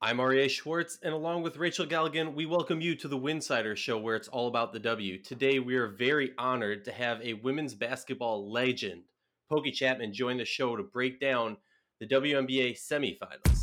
I'm Aryeh Schwartz, and along with Rachel Galligan, we welcome you to the Winsider Show, where it's all about the W. Today, we are very honored to have a women's basketball legend, Pokey Chapman, join the show to break down the WNBA semifinals.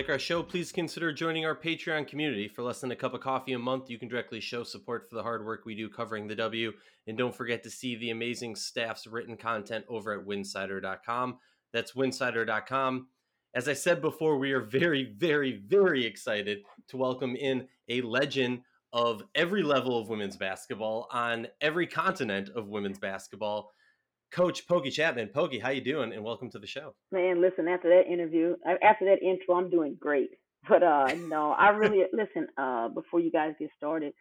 Like our show, please consider joining our Patreon community. For less than a cup of coffee a month, you can directly show support for the hard work we do covering the W. And don't forget to see the amazing staff's written content over at winsider.com. That's winsider.com. As I said before, we are very, very, very excited to welcome in a legend of every level of women's basketball on every continent of women's basketball. Coach Pokey Chapman. Pokey, how you doing? And welcome to the show. Man, listen, after that interview, after that intro, I'm doing great. But uh no, I really listen, uh before you guys get started,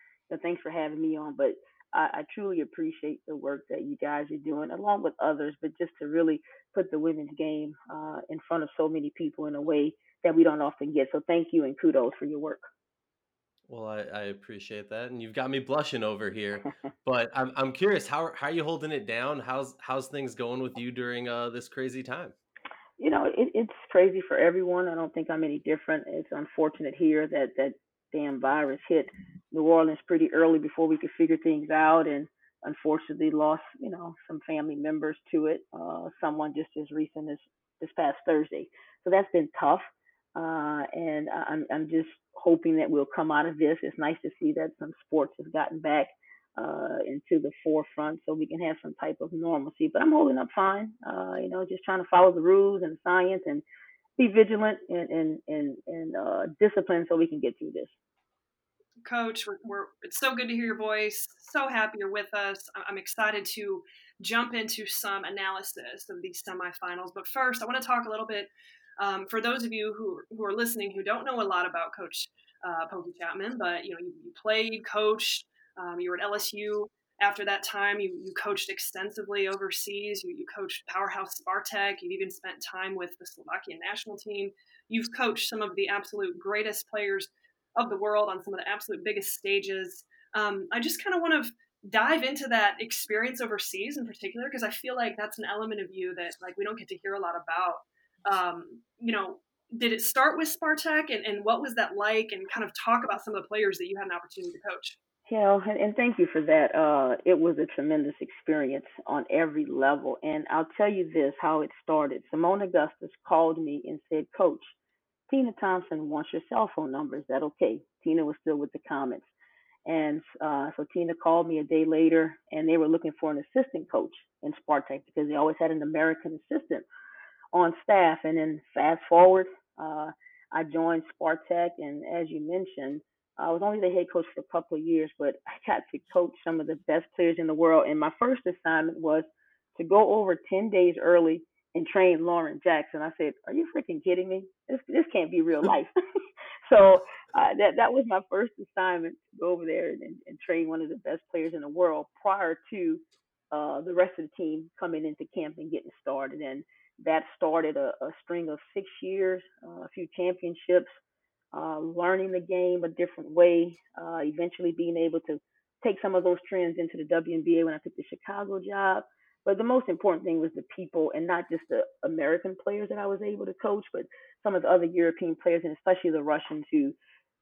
thanks for having me on. But I, I truly appreciate the work that you guys are doing, along with others, but just to really put the women's game uh in front of so many people in a way that we don't often get. So thank you and kudos for your work. Well, I, I, appreciate that, and you've got me blushing over here. but I'm I'm curious how how are you holding it down? How's how's things going with you during uh, this crazy time? You know, it, it's crazy for everyone. I don't think I'm any different. It's unfortunate here that that damn virus hit New Orleans pretty early before we could figure things out, and unfortunately lost you know some family members to it. Uh, someone just as recent as this past Thursday. So that's been tough. Uh, and I'm, I'm just hoping that we'll come out of this. It's nice to see that some sports have gotten back uh, into the forefront so we can have some type of normalcy. But I'm holding up fine. Uh, you know, just trying to follow the rules and science and be vigilant and and and, and uh, disciplined so we can get through this. Coach, we're, we're, it's so good to hear your voice. So happy you're with us. I'm excited to jump into some analysis of these semifinals. But first, I want to talk a little bit um, for those of you who, who are listening who don't know a lot about Coach uh, Pokey Chapman, but you know you, you played, coached, um, you were at LSU. After that time, you, you coached extensively overseas. You, you coached powerhouse Spartak. You've even spent time with the Slovakian national team. You've coached some of the absolute greatest players of the world on some of the absolute biggest stages. Um, I just kind of want to dive into that experience overseas in particular because I feel like that's an element of you that like we don't get to hear a lot about um, you know, did it start with Spartak and, and what was that like and kind of talk about some of the players that you had an opportunity to coach? You know, and, and thank you for that. Uh, it was a tremendous experience on every level. And I'll tell you this how it started. Seimone Augustus called me and said, Coach, Tina Thompson wants your cell phone number. Is that okay? Tina was still with the Comets. And uh, so Tina called me a day later, and they were looking for an assistant coach in Spartak because they always had an American assistant on staff. And then fast forward, uh, I joined Spartak, and as you mentioned, I was only the head coach for a couple of years, but I got to coach some of the best players in the world. And my first assignment was to go over 10 days early and train Lauren Jackson. I said, "Are you freaking kidding me? This this can't be real life." so uh, that that was my first assignment to go over there and, and train one of the best players in the world prior to uh, the rest of the team coming into camp and getting started. And that started a, a string of six years, uh, a few championships, uh, learning the game a different way, uh, eventually being able to take some of those trends into the WNBA when I took the Chicago job. But the most important thing was the people and not just the American players that I was able to coach, but some of the other European players and especially the Russians who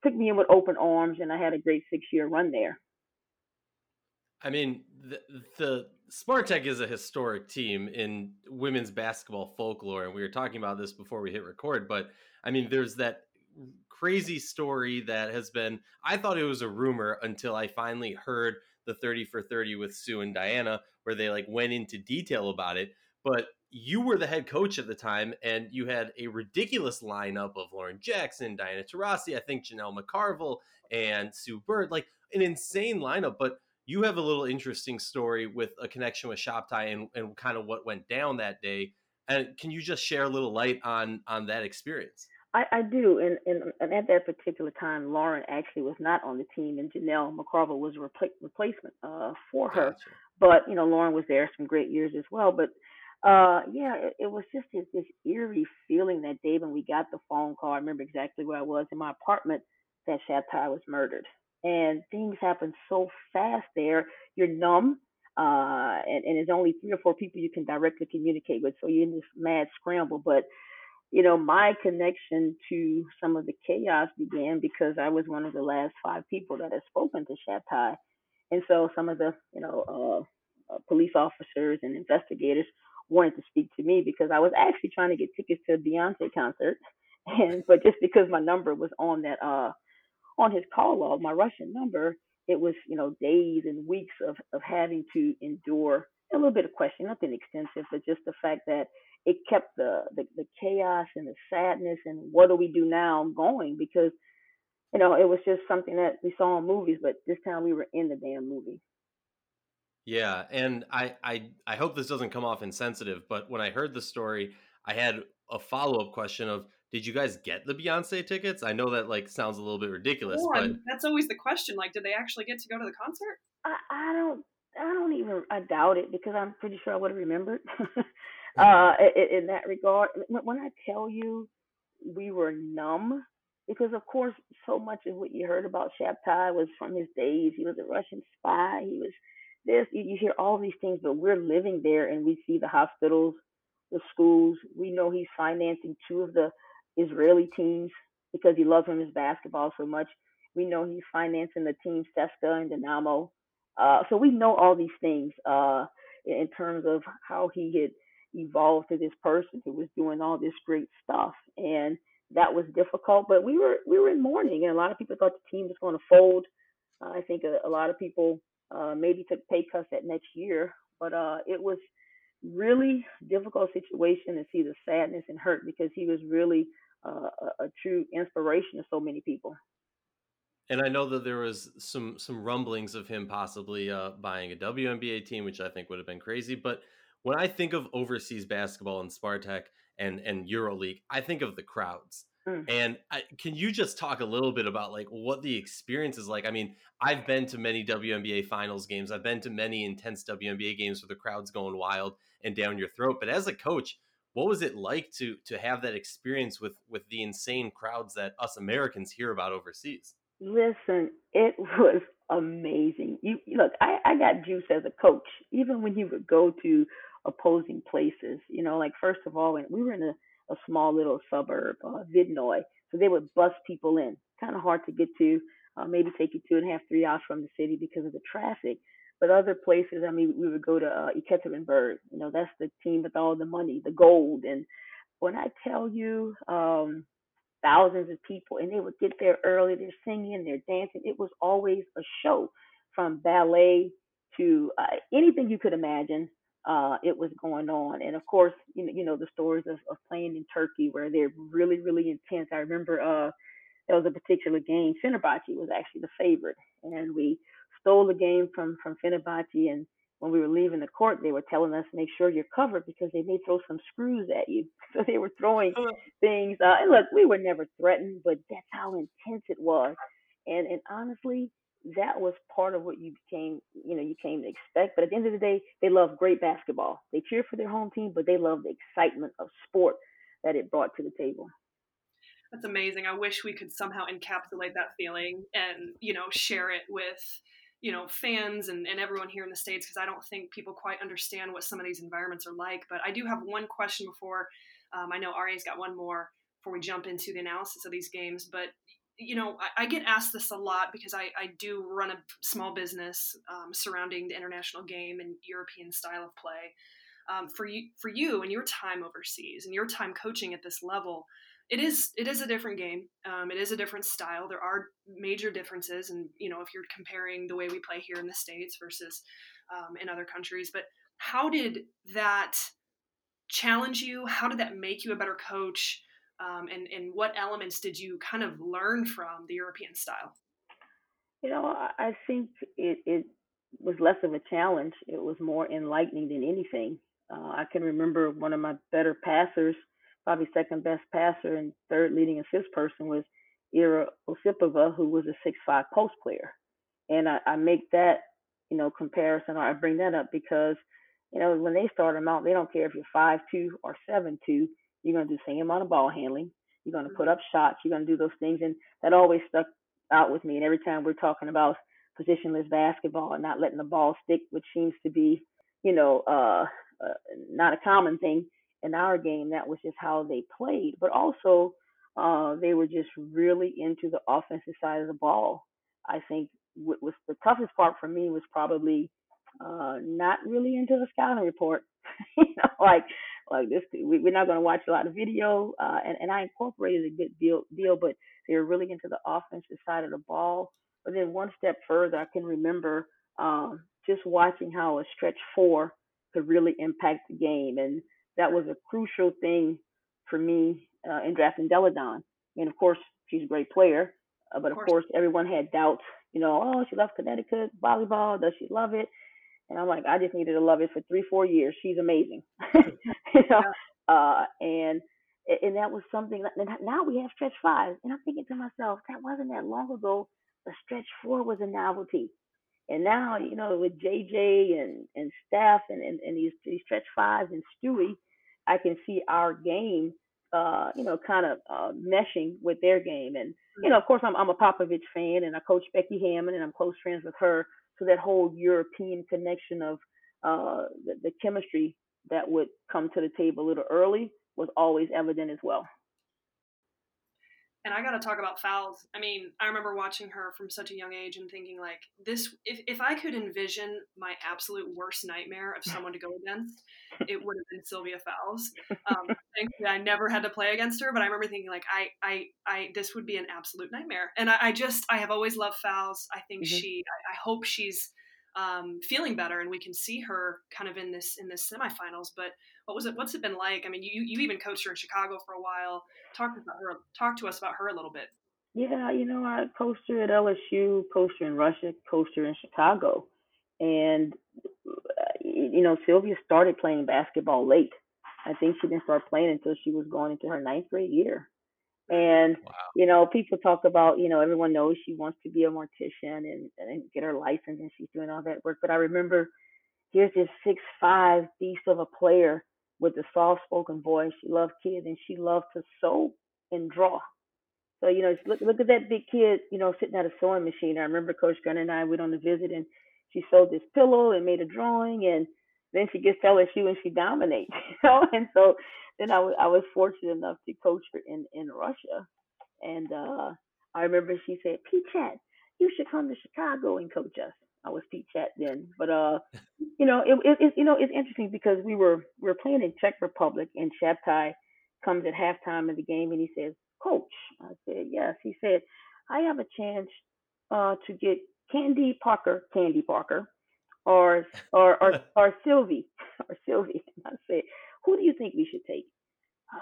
took me in with open arms. And I had a great six year run there. I mean, the, the Spartak is a historic team in women's basketball folklore, and we were talking about this before we hit record. But I mean, there's that crazy story that has been. I thought it was a rumor until I finally heard the 30 for 30 with Sue and Diana, where they like went into detail about it. But you were the head coach at the time, and you had a ridiculous lineup of Lauren Jackson, Diana Taurasi, I think Janel McCarville, and Sue Bird, like an insane lineup. But you have a little interesting story with a connection with Shabtai and, and kind of what went down that day. And can you just share a little light on on that experience? I, I do, and, and, and at that particular time, Lauren actually was not on the team, and Janel McCarville was a repl- replacement uh, for her. Gotcha. but you know, Lauren was there some great years as well. But uh, yeah, it, it was just this, this eerie feeling that day when we got the phone call. I remember exactly where I was in my apartment that Shabtai was murdered, and things happen so fast there. You're numb. Uh, and, and there's only three or four people you can directly communicate with, so you're in this mad scramble. But you know, my connection to some of the chaos began because I was one of the last five people that had spoken to Shabtai. And so some of the, you know, uh, uh, police officers and investigators wanted to speak to me because I was actually trying to get tickets to a Beyonce concert. And, but just because my number was on that, uh, on his call log, my Russian number, it was, you know, days and weeks of, of having to endure a little bit of question, nothing extensive, but just the fact that it kept the, the, the chaos and the sadness and what do we do now going? Because you know it was just something that we saw in movies but this time we were in the damn movie. Yeah and i i i hope this doesn't come off insensitive but when i heard the story i had a follow-up question of did you guys get the beyonce tickets i know that like sounds a little bit ridiculous oh, but that's always the question like did they actually get to go to the concert i, I don't I don't even I doubt it because I'm pretty sure I would have remembered. uh, in, in that regard. When I tell you we were numb, because of course so much of what you heard about Shabtai was from his days. He was a Russian spy. He was this. You hear all these things, but we're living there and we see the hospitals, the schools. We know he's financing two of the Israeli teams because he loves women's basketball so much. We know he's financing the team CSKA and Dynamo. Uh, so we know all these things uh, in terms of how he had evolved to this person who was doing all this great stuff and that was difficult but we were we were in mourning and a lot of people thought the team was going to fold uh, i think a, a, lot of people uh, maybe took pay cuts that next year but uh, it was really difficult situation to see the sadness and hurt because he was really uh, a, a true inspiration to so many people and I know that there was some some rumblings of him possibly uh, buying a WNBA team, which I think would have been crazy. But when I think of overseas basketball and Spartak and and EuroLeague, I think of the crowds. Mm. And I, can you just talk a little bit about like what the experience is like? I mean, I've been to many WNBA finals games. I've been to many intense WNBA games where the crowd's going wild and down your throat. But as a coach, what was it like to to have that experience with with the insane crowds that us Americans hear about overseas? Listen, it was amazing. You look, I, I got juice as a coach. Even when you would go to opposing places. You know, like first of all, we were in a, a small little suburb, uh, Vidnoye, so they would bus people in. Kind of hard to get to. Uh, maybe take you two and a half, three hours from the city because of the traffic. But other places, I mean, we would go to uh, Ekaterinburg. You know, that's the team with all the money, the gold. And when I tell you, um, thousands of people, and they would get there early. They're singing, they're dancing. It was always a show, from ballet to uh, anything you could imagine uh, it was going on. And of course, you know, you know the stories of, of playing in Turkey where they're really, really intense. I remember uh, there was a particular game. Fenerbahce was actually the favorite, and we stole the game from from Fenerbahce. And when we were leaving the court, they were telling us make sure you're covered because they may throw some screws at you. So they were throwing uh. things. Uh, and look, we were never threatened, but that's how intense it was. And and honestly, that was part of what you became, you know, you came to expect. But at the end of the day, they love great basketball. They cheer for their home team, but they love the excitement of sport that it brought to the table. That's amazing. I wish we could somehow encapsulate that feeling and, you know, share it with, you know, fans and, and everyone here in the States because I don't think people quite understand what some of these environments are like. But I do have one question before um, I know Ari's got one more before we jump into the analysis of these games. But you know, I, I, get asked this a lot because I, I do run a small business um, surrounding the international game and European style of play. Um, for you, for you and your time overseas and your time coaching at this level, it is it is a different game. Um, it is a different style. There are major differences, and you know, if you're comparing the way we play here in the states versus um, in other countries, but how did that challenge you? How did that make you a better coach? um, and and what elements did you kind of learn from the European style? You know, I think it, it was less of a challenge. It was more enlightening than anything. Uh, I can remember one of my better passers, probably second best passer and third leading assist person was Ira Osipova, who was a six five post player. And I, I make that you know, comparison. Or I bring that up because, you know, when they start them out, they don't care if you're five two or seven two. You're gonna do the same amount of ball handling. You're gonna put up shots. You're gonna do those things, and that always stuck out with me. And every time we're talking about positionless basketball and not letting the ball stick, which seems to be, you know, uh, uh, not a common thing in our game. That was just how they played. But also, uh, they were just really into the offensive side of the ball. I think what was the toughest part for me was probably uh, not really into the scouting report. you know, like like this, we, we're not going to watch a lot of video, uh, and and I incorporated a good deal deal, but they were really into the offensive side of the ball. But then one step further, I can remember um, just watching how a stretch four could really impact the game, and that was a crucial thing for me uh, in drafting Delle Donne. And of course, she's a great player, uh, but of course. course, everyone had doubts. You know, oh, she loves Connecticut volleyball. Does she love it? And I'm like, I just needed to love it for three, four years. She's amazing. you know, uh, and and that was something. Now we have stretch five, and I'm thinking to myself, that wasn't that long ago. The stretch four was a novelty, and now you know with JJ and and Steph and and, and these these stretch fives and Stewie, I can see our game, uh, you know, kind of uh, meshing with their game. And you know, of course, I'm I'm a Popovich fan, and I coach Becky Hammon, and I'm close friends with her. So that whole European connection of uh, the, the chemistry that would come to the table a little early was always evident as well. And I got to talk about Fowles. I mean, I remember watching her from such a young age and thinking, like, this, if, if I could envision my absolute worst nightmare of someone to go against, it would have been Sylvia Fowles. Um, I never had to play against her, but I remember thinking, like, I, I, I, this would be an absolute nightmare. And I, I just, I have always loved Fowles. I think mm-hmm. she, I, I hope she's, um, feeling better and we can see her kind of in this in this semifinals but what was it what's it been like? I mean you you even coached her in chicago for a while. Talk about her talk to us about her a little bit. Yeah you know i coached her at lsu coached her in russia coached her in chicago. And uh, you know sylvia started playing basketball late. I think she didn't start playing until she was going into her ninth grade year. And wow. you know, people talk about, you know, everyone knows she wants to be a mortician and, and get her license and she's doing all that work. But I remember here's this six five beast of a player with a soft spoken voice. She loved kids and she loved to sew and draw. So, you know, look look at that big kid, you know, sitting at a sewing machine. I remember Coach Gunn and I went on a visit and she sewed this pillow and made a drawing and then she gets to LSU and she dominates, you know. And so then I, w- I was fortunate enough to coach her in, in Russia. And uh, I remember she said, Peachette, you should come to Chicago and coach us. I was Pete Chat then. But, uh, you know, it, it, it, you know, it's interesting because we were, we were playing in Czech Republic and Shabtai comes at halftime of the game and he says, Coach. I said, yes. He said, I have a chance uh, to get Candy Parker, Candy Parker, or or or, or Sylvie, or Sylvie. And I said, who do you think we should take?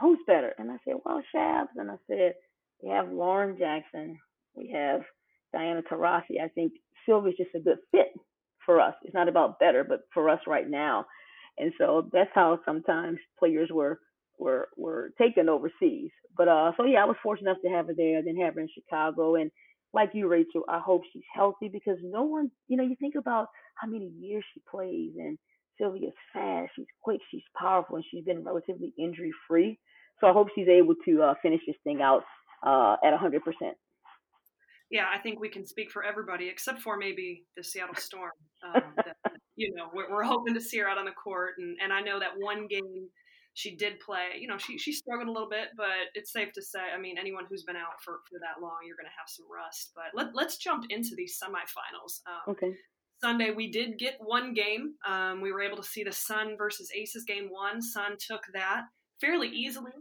Who's better? And I said, well, Shabs. And I said, we have Lauren Jackson. We have Diana Taurasi. I think Sylvia's just a good fit for us. It's not about better, but for us right now. And so that's how sometimes players were were were taken overseas. But uh, so yeah, I was fortunate enough to have her there, then have her in Chicago, and like you, Rachel, I hope she's healthy because no one, you know, you think about how many years she plays and Sylvia's fast, she's quick, she's powerful, and she's been relatively injury free. So I hope she's able to uh, finish this thing out uh, at 100%. Yeah, I think we can speak for everybody except for maybe the Seattle Storm. Um, that, you know, we're, we're, hoping to see her out on the court, and, and I know that one game she did play. You know, she she struggled a little bit, but it's safe to say, I mean, anyone who's been out for, for that long, you're going to have some rust. But let, let's jump into these semifinals. Um, okay. Sunday, we did get one game. Um, we were able to see the Sun versus Aces game one. Sun took that fairly easily.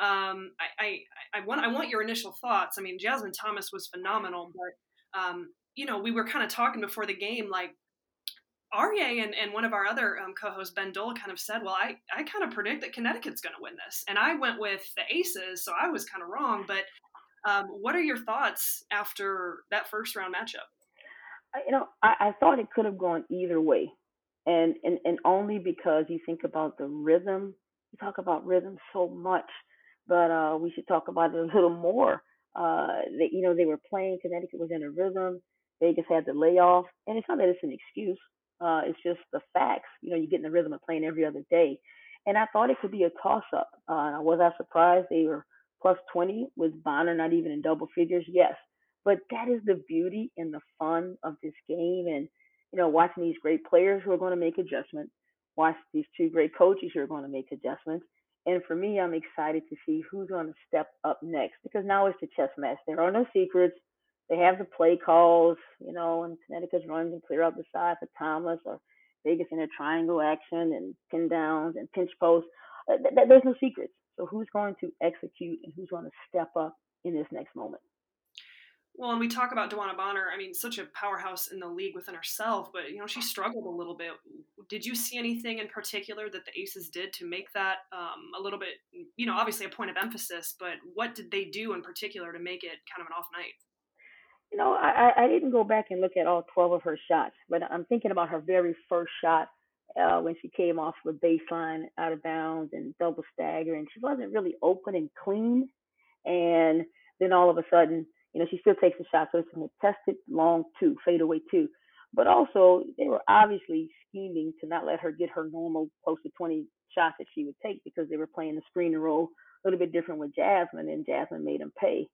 Um, I, I, I, want I want your initial thoughts. I mean, Jasmine Thomas was phenomenal, but um, you know, we were kind of talking before the game, like Aryeh and, and one of our other um, co-hosts, Ben Dole, kind of said, "Well, I, I kind of predict that Connecticut's going to win this," and I went with the Aces, so I was kind of wrong. But um, what are your thoughts after that first round matchup? you know, I, I thought it could have gone either way, and and and only because you think about the rhythm. You talk about rhythm so much, but uh, we should talk about it a little more. Uh, that you know they were playing. Connecticut was in a rhythm. Vegas had the layoff, and it's not that it's an excuse. Uh, it's just the facts. You know, you get in the rhythm of playing every other day, and I thought it could be a toss-up. Uh, was I surprised they were plus 20 with Bonner not even in double figures? Yes, but that is the beauty and the fun of this game, and you know, watching these great players who are going to make adjustments, watch these two great coaches who are going to make adjustments. And for me, I'm excited to see who's going to step up next because now it's the chess match. There are no secrets. They have the play calls, you know, and Connecticut's runs and clear out the side for Thomas or Vegas in a triangle action and pin downs and pinch posts. There's no secrets. So who's going to execute and who's going to step up in this next moment? Well, and we talk about DeWanna Bonner. I mean, such a powerhouse in the league within herself, but you know she struggled a little bit. Did you see anything in particular that the Aces did to make that um, a little bit, you know, obviously a point of emphasis? But what did they do in particular to make it kind of an off night? You know, I, I didn't go back and look at all 12 of her shots, but I'm thinking about her very first shot uh, when she came off the baseline out of bounds and double stagger, and she wasn't really open and clean. And then all of a sudden, you know, she still takes the shot, so it's a contested long two, fadeaway two. But also, they were obviously scheming to not let her get her normal close to 20 shots that she would take because they were playing the screen roll a little bit different with Jasmine, and Jasmine made them pay.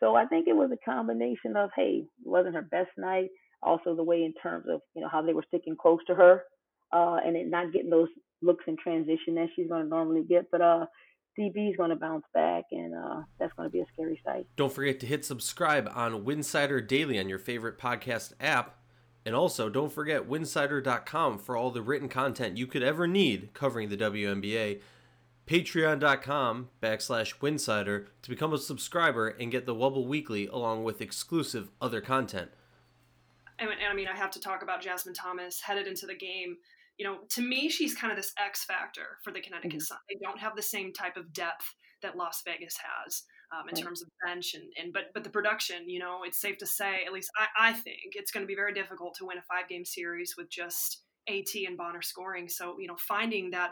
So I think it was a combination of, hey, it wasn't her best night. Also, the way in terms of you know how they were sticking close to her, uh, and it not getting those looks in transition that she's going to normally get. But uh, DB is going to bounce back, and uh, that's going to be a scary sight. Don't forget to hit subscribe on Winsider Daily on your favorite podcast app. And also, don't forget winsider.com for all the written content you could ever need covering the WNBA. Patreon.com backslash Winsider to become a subscriber and get the Wubble Weekly along with exclusive other content. And, and I mean, I have to talk about Jasmine Thomas headed into the game you know, to me, she's kind of this X factor for the Connecticut mm-hmm. Sun. They don't have the same type of depth that Las Vegas has um, in right. terms of bench and, and but but the production, you know, it's safe to say, at least I, I think it's going to be very difficult to win a five game series with just AT and Bonner scoring. So you know, finding that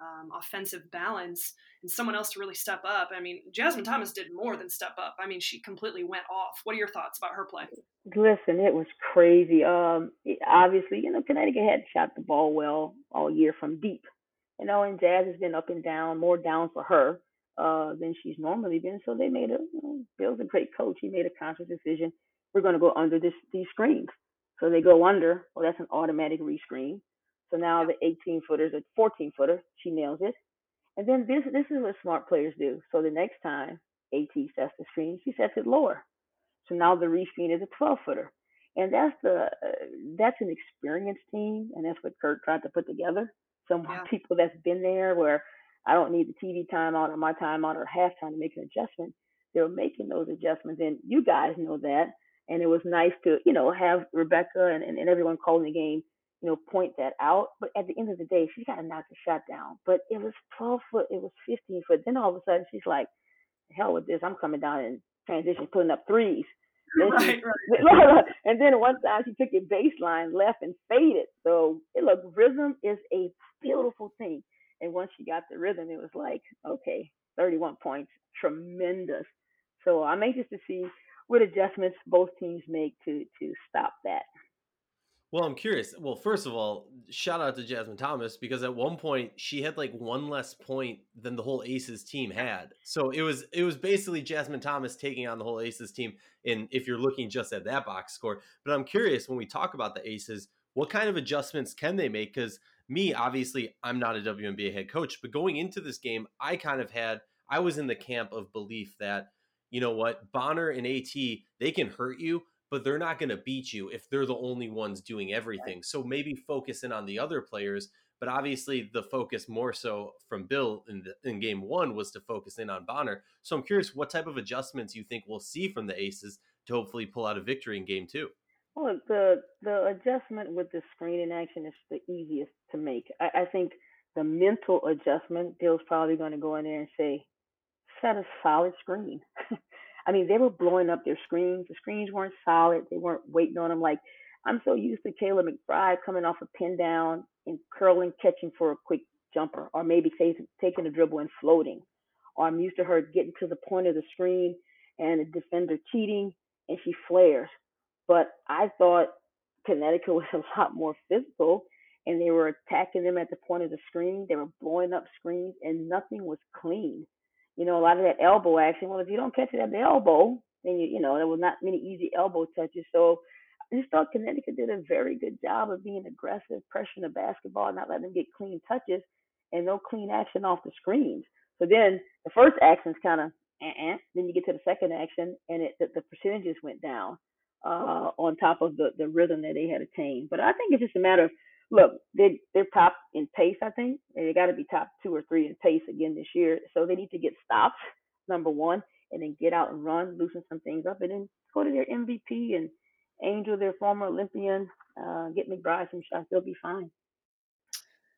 um, offensive balance and someone else to really step up. I mean, Jasmine Thomas did more than step up. I mean, she completely went off. What are your thoughts about her play? Listen, it was crazy. Um, obviously, you know, Connecticut had shot the ball well all year from deep. You know, and Jazz has been up and down, more down for her uh, than she's normally been. So they made a, you know, Bill's a great coach. He made a conscious decision. We're going to go under this these screens. So they go under. Well, that's an automatic rescreen. So now the 18 footers, a 14 footer, she nails it. And then this this is what smart players do. So the next time AT sets the screen, she sets it lower. So now the rescreen is a 12 footer. And that's the uh, that's an experienced team, and that's what Kurt tried to put together. Some yeah. people that's been there where I don't need the TV timeout or my timeout or halftime to make an adjustment. They're making those adjustments, and you guys know that. And it was nice to you know have Rebecca and, and, and everyone calling the game you know, point that out. But at the end of the day, she got to knock the shot down. But it was 12 foot, it was 15 foot. Then all of a sudden, she's like, hell with this. I'm coming down and transition, putting up threes. Right, right. and then one time she took your baseline left and faded. So it look, rhythm is a beautiful thing. And once she got the rhythm, it was like, okay, 31 points, tremendous. So I'm anxious to see what adjustments both teams make to to stop that. Well, I'm curious. Well, first of all, shout out to Jasmine Thomas because at one point she had like one less point than the whole Aces team had. So it was it was basically Jasmine Thomas taking on the whole Aces team. And if you're looking just at that box score, but I'm curious when we talk about the Aces, what kind of adjustments can they make? Because me, obviously, I'm not a WNBA head coach, but going into this game, I kind of had I was in the camp of belief that you know what Bonner and AT they can hurt you, but they're not going to beat you if they're the only ones doing everything. So maybe focus in on the other players. But obviously, the focus more so from Bill in, the, in game one was to focus in on Bonner. So I'm curious what type of adjustments you think we'll see from the Aces to hopefully pull out a victory in game two. Well, the the adjustment with the screening action is the easiest to make. I, I think the mental adjustment, Bill's probably going to go in there and say, set a solid screen. I mean, they were blowing up their screens. The screens weren't solid. They weren't waiting on them. Like I'm so used to Kayla McBride coming off a pin down and curling, catching for a quick jumper, or maybe taking a dribble and floating. Or I'm used to her getting to the point of the screen and the defender cheating and she flares. but I thought Connecticut was a lot more physical and they were attacking them at the point of the screen. They were blowing up screens and nothing was clean. You know, a lot of that elbow action. Well, if you don't catch it at the elbow, then you you know there was not many easy elbow touches. So I just thought Connecticut did a very good job of being aggressive, pressuring the basketball, not letting them get clean touches, and no clean action off the screens. So then the first action's kind of uh-uh. Then you get to the second action, and it the, the percentages went down uh, on top of the the rhythm that they had attained. But I think it's just a matter of look, they they're top in pace. I think they got to be top two or three in pace again this year. So they need to get stops, number one, and then get out and run, loosen some things up, and then go to their MVP and Angel, their former Olympian, uh, get McBride some shots. They'll be fine.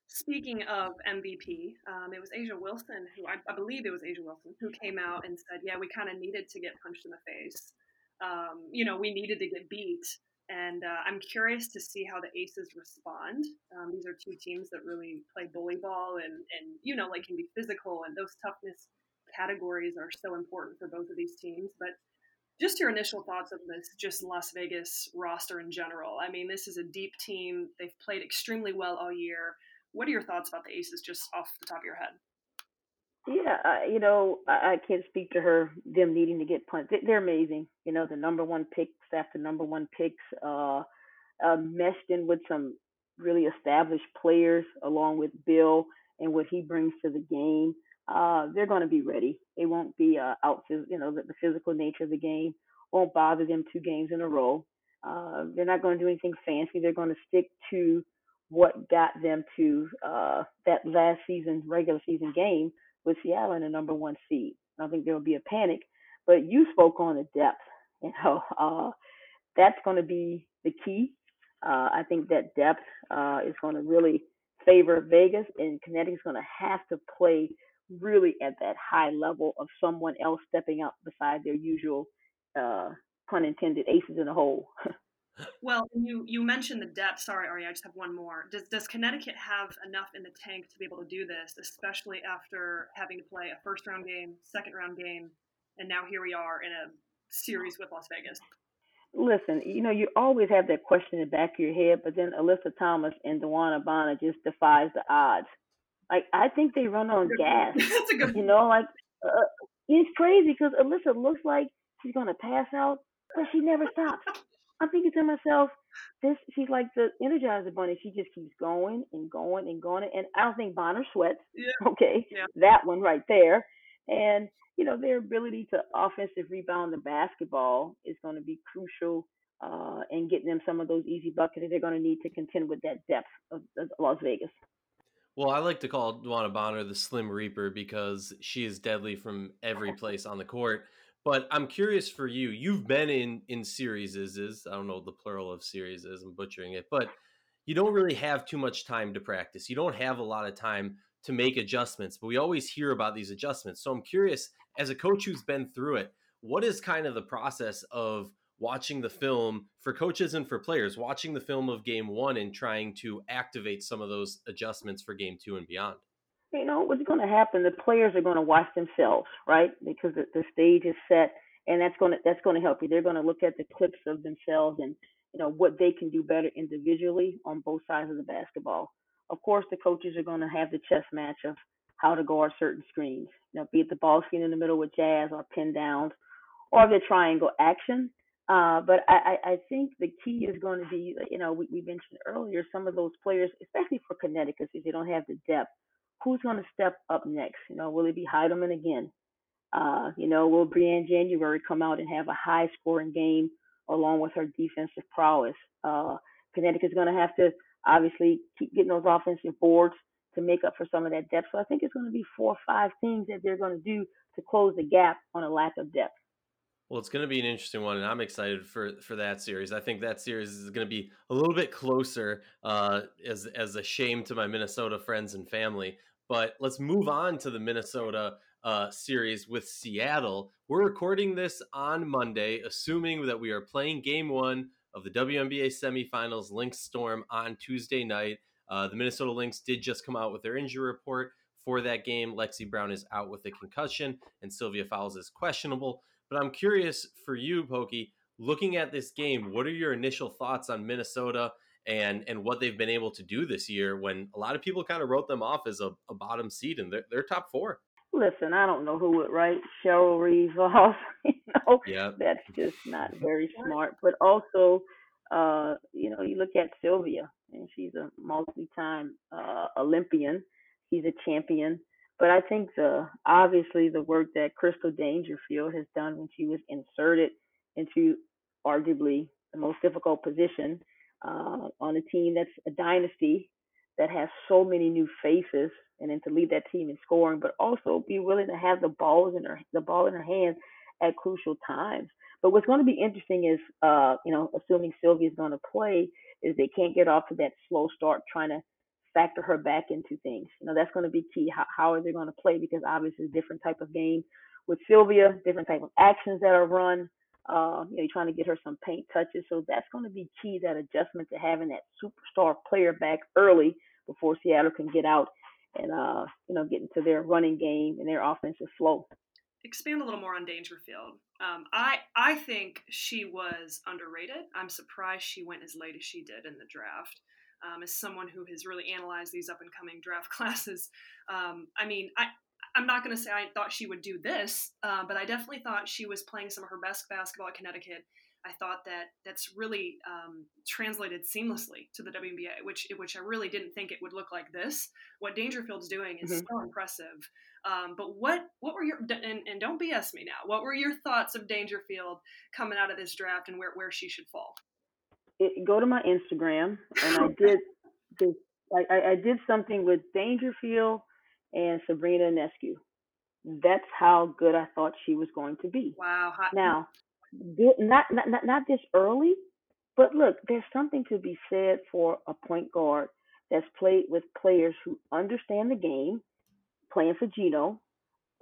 Speaking of MVP, um, it was A'ja Wilson who I, I, believe it was A'ja Wilson who came out and said, "Yeah, we kind of needed to get punched in the face. Um, you know, we needed to get beat." And uh, I'm curious to see how the Aces respond. Um, these are two teams that really play bully ball and, and you know, like can be physical, and those toughness categories are so important for both of these teams. But just your initial thoughts of this, just Las Vegas roster in general. I mean, this is a deep team. They've played extremely well all year. What are your thoughts about the Aces, just off the top of your head? Yeah, you know, I, I can't speak to her them needing to get punched. They're amazing. You know, the number one picks after number one picks, uh, uh, meshed in with some really established players, along with Bill and what he brings to the game. Uh, they're going to be ready. They won't be uh, out. You know, the, the physical nature of the game won't bother them two games in a row. Uh, they're not going to do anything fancy. They're going to stick to what got them to uh, that last season regular season game with Seattle in the number one seed. I think there will be a panic, but you spoke on the depth. You know, uh, that's going to be the key. Uh, I think that depth uh, is going to really favor Vegas, and Connecticut's going to have to play really at that high level of someone else stepping up beside their usual, uh, pun intended, aces in the hole. Well, you you mentioned the depth. Sorry, Ari, I just have one more. Does does Connecticut have enough in the tank to be able to do this, especially after having to play a first round game, second round game, and now here we are in a series with Las Vegas? Listen, you know, you always have that question in the back of your head, but then Alyssa Thomas and DeWanna Bonner just defies the odds. Like I think they run on gas. That's a good. You know, like uh, it's crazy because Alyssa looks like she's gonna pass out, but she never stops. I'm thinking to myself, this she's like the Energizer Bunny. She just keeps going and going and going. And I don't think Bonner sweats. Yeah. Okay, yeah. that one right there. And you know their ability to offensive rebound the basketball is going to be crucial uh, in getting them some of those easy buckets they're going to need to contend with that depth of, of Las Vegas. Well, I like to call DeWanna Bonner the Slim Reaper because she is deadly from every place on the court. But I'm curious for you. You've been in in series is I don't know the plural of series is. I'm butchering it, but you don't really have too much time to practice. You don't have a lot of time to make adjustments. But we always hear about these adjustments. So I'm curious, as a coach who's been through it, what is kind of the process of watching the film for coaches and for players, watching the film of game one and trying to activate some of those adjustments for game two and beyond? You know what's going to happen. The players are going to watch themselves, right? Because the, the stage is set, and that's going to that's going to help you. They're going to look at the clips of themselves and you know what they can do better individually on both sides of the basketball. Of course, the coaches are going to have the chess match of how to guard certain screens. You know, be it the ball screen in the middle with jazz or pin downs, or the triangle action. Uh, but I, I think the key is going to be, you know, we, we mentioned earlier some of those players, especially for Connecticut, if they don't have the depth who's going to step up next? You know, will it be Hiedeman again? Uh, you know, will Briann January come out and have a high scoring game along with her defensive prowess? Uh, Connecticut's going to have to obviously keep getting those offensive boards to make up for some of that depth. So I think it's going to be four or five things that they're going to do to close the gap on a lack of depth. Well, it's going to be an interesting one, and I'm excited for for that series. I think that series is going to be a little bit closer, uh, as as a shame to my Minnesota friends and family. But let's move on to the Minnesota uh, series with Seattle. We're recording this on Monday, assuming that we are playing game one of the WNBA semifinals Lynx Storm on Tuesday night. Uh, the Minnesota Lynx did just come out with their injury report for that game. Lexi Brown is out with a concussion, and Sylvia Fowles is questionable. But I'm curious for you, Pokey, looking at this game, what are your initial thoughts on Minnesota and and what they've been able to do this year when a lot of people kind of wrote them off as a, a bottom seed and they're, they're top four? Listen, I don't know who would write Cheryl Reeves off. you know, yeah. that's just not very smart. But also, uh, you know, you look at Sylvia, and she's a multi-time uh, Olympian. She's a champion. But I think the obviously the work that Crystal Dangerfield has done when she was inserted into arguably the most difficult position uh, on a team that's a dynasty that has so many new faces, and then to lead that team in scoring, but also be willing to have the balls in her the ball in her hands at crucial times. But what's going to be interesting is, uh, you know, assuming Sylvia's going to play, is they can't get off to that slow start trying to factor her back into things. You know, that's going to be key. How, how are they going to play? Because obviously, different type of game with Sylvia, different type of actions that are run. Uh, you know, you're trying to get her some paint touches. So that's going to be key, that adjustment to having that superstar player back early before Seattle can get out and, uh, you know, get into their running game and their offensive flow. Expand a little more on Dangerfield. Um, I I think she was underrated. I'm surprised she went as late as she did in the draft. Um, as someone who has really analyzed these up and coming draft classes, um, I mean, I, I'm not going to say I thought she would do this, uh, but I definitely thought she was playing some of her best basketball at Connecticut. I thought that that's really um, translated seamlessly to the WNBA, which which I really didn't think it would look like this. What Dangerfield's doing is mm-hmm. so impressive. Um, but what what were your and, and don't BS me now? What were your thoughts of Dangerfield coming out of this draft and where where she should fall? It, go to my Instagram, and I did this. I, I did something with Dangerfield and Sabrina Ionescu. That's how good I thought she was going to be. Wow. Hot. Now, not, not not this early, but look, there's something to be said for a point guard that's played with players who understand the game, playing for Gino,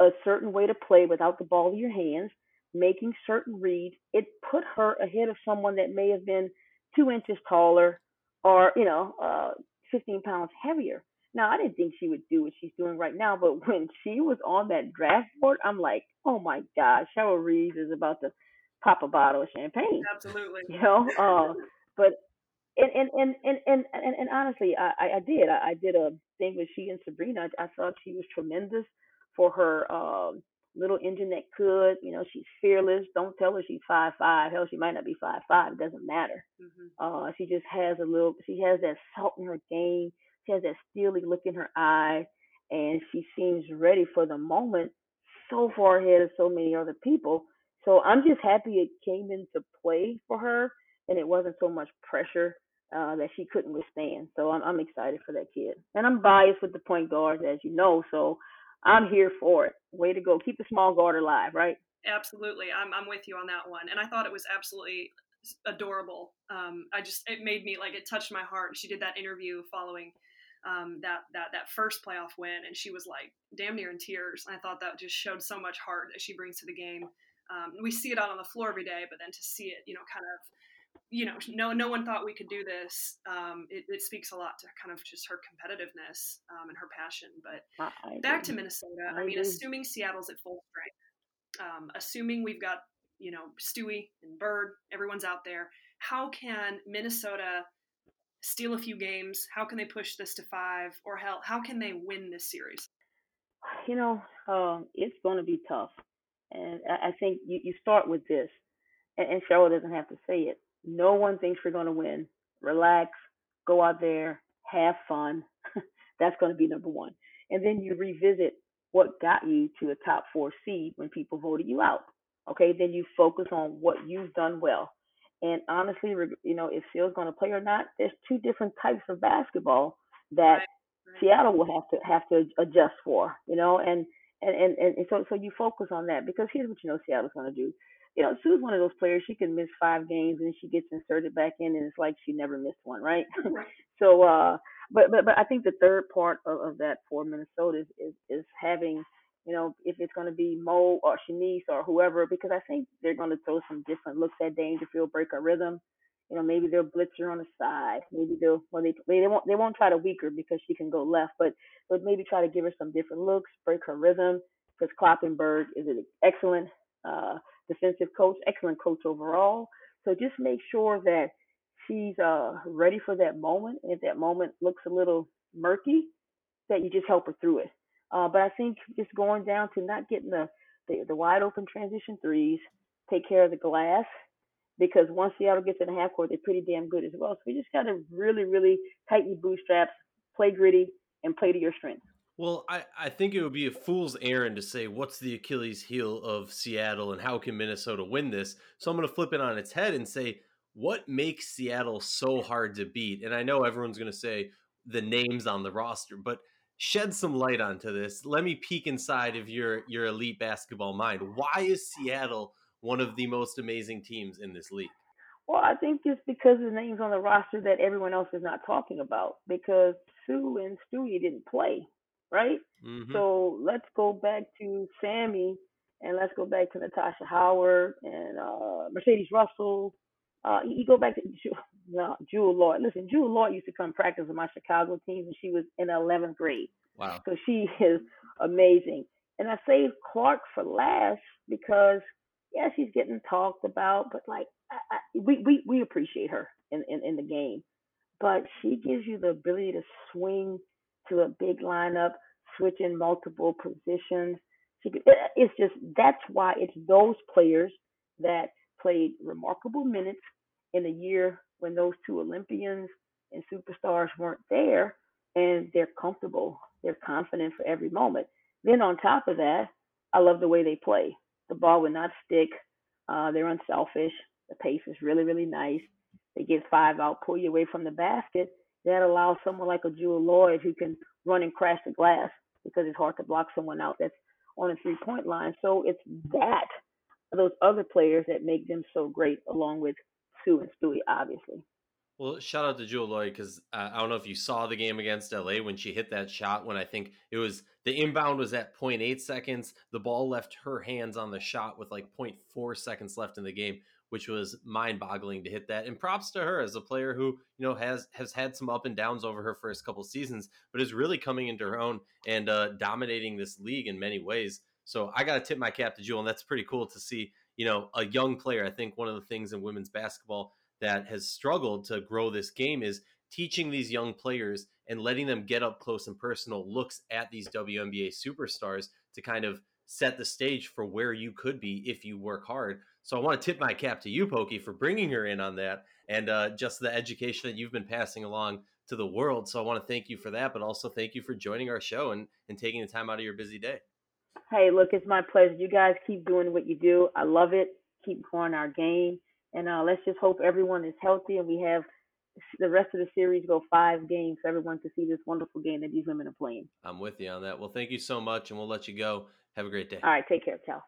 a certain way to play without the ball in your hands, making certain reads. It put her ahead of someone that may have been two inches taller or you know uh, 15 pounds heavier. Now, I didn't think she would do what she's doing right now, but when she was on that draft board, I'm like, oh my God, Cheryl Reeves is about to pop a bottle of champagne. Absolutely. You know, uh, but and and and and and, and, and honestly, I, I did. I, I did a thing with she and Sabrina. I, I thought she was tremendous for her um, little engine that could. You know, she's fearless. Don't tell her she's five five. Hell, she might not be five five. It doesn't matter. Mm-hmm. Uh, she just has a little. She has that salt in her game has that steely look in her eye, and she seems ready for the moment so far ahead of so many other people. So I'm just happy it came into play for her, and it wasn't so much pressure uh, that she couldn't withstand. So I'm, I'm excited for that kid, and I'm biased with the point guards, as you know. So I'm here for it. Way to go! Keep the small guard alive, right? Absolutely, I'm I'm with you on that one, and I thought it was absolutely adorable. Um, I just it made me like it touched my heart. She did that interview following um, that that that first playoff win, and she was like damn near in tears. And I thought that just showed so much heart that she brings to the game. Um, we see it out on the floor every day, but then to see it, you know, kind of, you know, no no one thought we could do this. Um, it, it, speaks a lot to kind of just her competitiveness um, and her passion. But I back to Minnesota. I, I mean, assuming Seattle's at full strength, um, assuming we've got you know Stewie and Bird, everyone's out there. How can Minnesota steal a few games? How can they push this to five? Or hell, how can they win this series? You know, um, it's going to be tough. And I think you, you start with this, and, and Charlotte doesn't have to say it. No one thinks we're going to win. Relax, go out there, have fun. That's going to be number one. And then you revisit what got you to a top four seed when people voted you out. Okay, then you focus on what you've done well. And honestly, you know, if Seal's going to play or not, there's two different types of basketball that right. Seattle will have to have to adjust for. You know, and and and, and so so you focus on that because here's what you know Seattle's going to do. You know, Sue's one of those players. She can miss five games and she gets inserted back in, and it's like she never missed one, right? so, uh, but but but I think the third part of, of that for Minnesota is, is is having you know, if it's going to be Mo or Shanice or whoever, because I think they're going to throw some different looks at Dangerfield, break her rhythm. You know, maybe they'll blitz her on the side. Maybe they'll well they they won't they won't try to weak her because she can go left, but but maybe try to give her some different looks, break her rhythm. Because Kloppenburg is an excellent uh, defensive coach, excellent coach overall. So just make sure that she's uh, ready for that moment. And if that moment looks a little murky, that you just help her through it. Uh, but I think just going down to not getting the, the, the wide open transition threes, take care of the glass, because once Seattle gets in the half court, they're pretty damn good as well. So we just got to really, really tighten your bootstraps, play gritty, and play to your strengths. Well, I, I think it would be a fool's errand to say what's the Achilles heel of Seattle and how can Minnesota win this. So I'm going to flip it on its head and say, what makes Seattle so hard to beat? And I know everyone's going to say the names on the roster, but shed some light onto this. Let me peek inside of your your elite basketball mind. Why is Seattle one of the most amazing teams in this league? Well, I think it's because the names on the roster that everyone else is not talking about. Because Sue and Stewie didn't play, right? Mm-hmm. So let's go back to Sammy and let's go back to Natasha Howard and uh, Mercedes Russell. Uh, you go back to no, Jewell Loyd. Listen, Jewell Loyd used to come practice with my Chicago teams, and she was in 11th grade. Wow. So she is amazing. And I saved Clark for last because, yeah, she's getting talked about, but like, I, I, we, we, we appreciate her in, in, in the game. But she gives you the ability to swing to a big lineup, switch in multiple positions. She, it's just that's why it's those players that played remarkable minutes in a year when those two Olympians and superstars weren't there, and they're comfortable, they're confident for every moment. Then on top of that, I love the way they play. The ball would not stick. Uh, they're unselfish. The pace is really, really nice. They get five out, pull you away from the basket. That allows someone like a Jewell Loyd who can run and crash the glass because it's hard to block someone out that's on a three point line. So it's that, those other players that make them so great, along with Sue and Stewie, obviously. Well, shout out to Jewell Loyd because uh, I don't know if you saw the game against LA when she hit that shot. When I think it was the inbound was at 0.8 seconds, the ball left her hands on the shot with like 0.4 seconds left in the game, which was mind-boggling to hit that. And props to her as a player who you know has has had some up and downs over her first couple seasons, but is really coming into her own and uh, dominating this league in many ways. So I got to tip my cap to Jewell, and that's pretty cool to see you know, a young player. I think one of the things in women's basketball that has struggled to grow this game is teaching these young players and letting them get up close and personal looks at these WNBA superstars to kind of set the stage for where you could be if you work hard. So I want to tip my cap to you, Pokey, for bringing her in on that and uh, just the education that you've been passing along to the world. So I want to thank you for that, but also thank you for joining our show and, and taking the time out of your busy day. Hey, look, it's my pleasure. You guys keep doing what you do. I love it. Keep growing our game. And uh, let's just hope everyone is healthy and we have the rest of the series go five games for everyone to see this wonderful game that these women are playing. I'm with you on that. Well, thank you so much, and we'll let you go. Have a great day. All right, take care, Cal.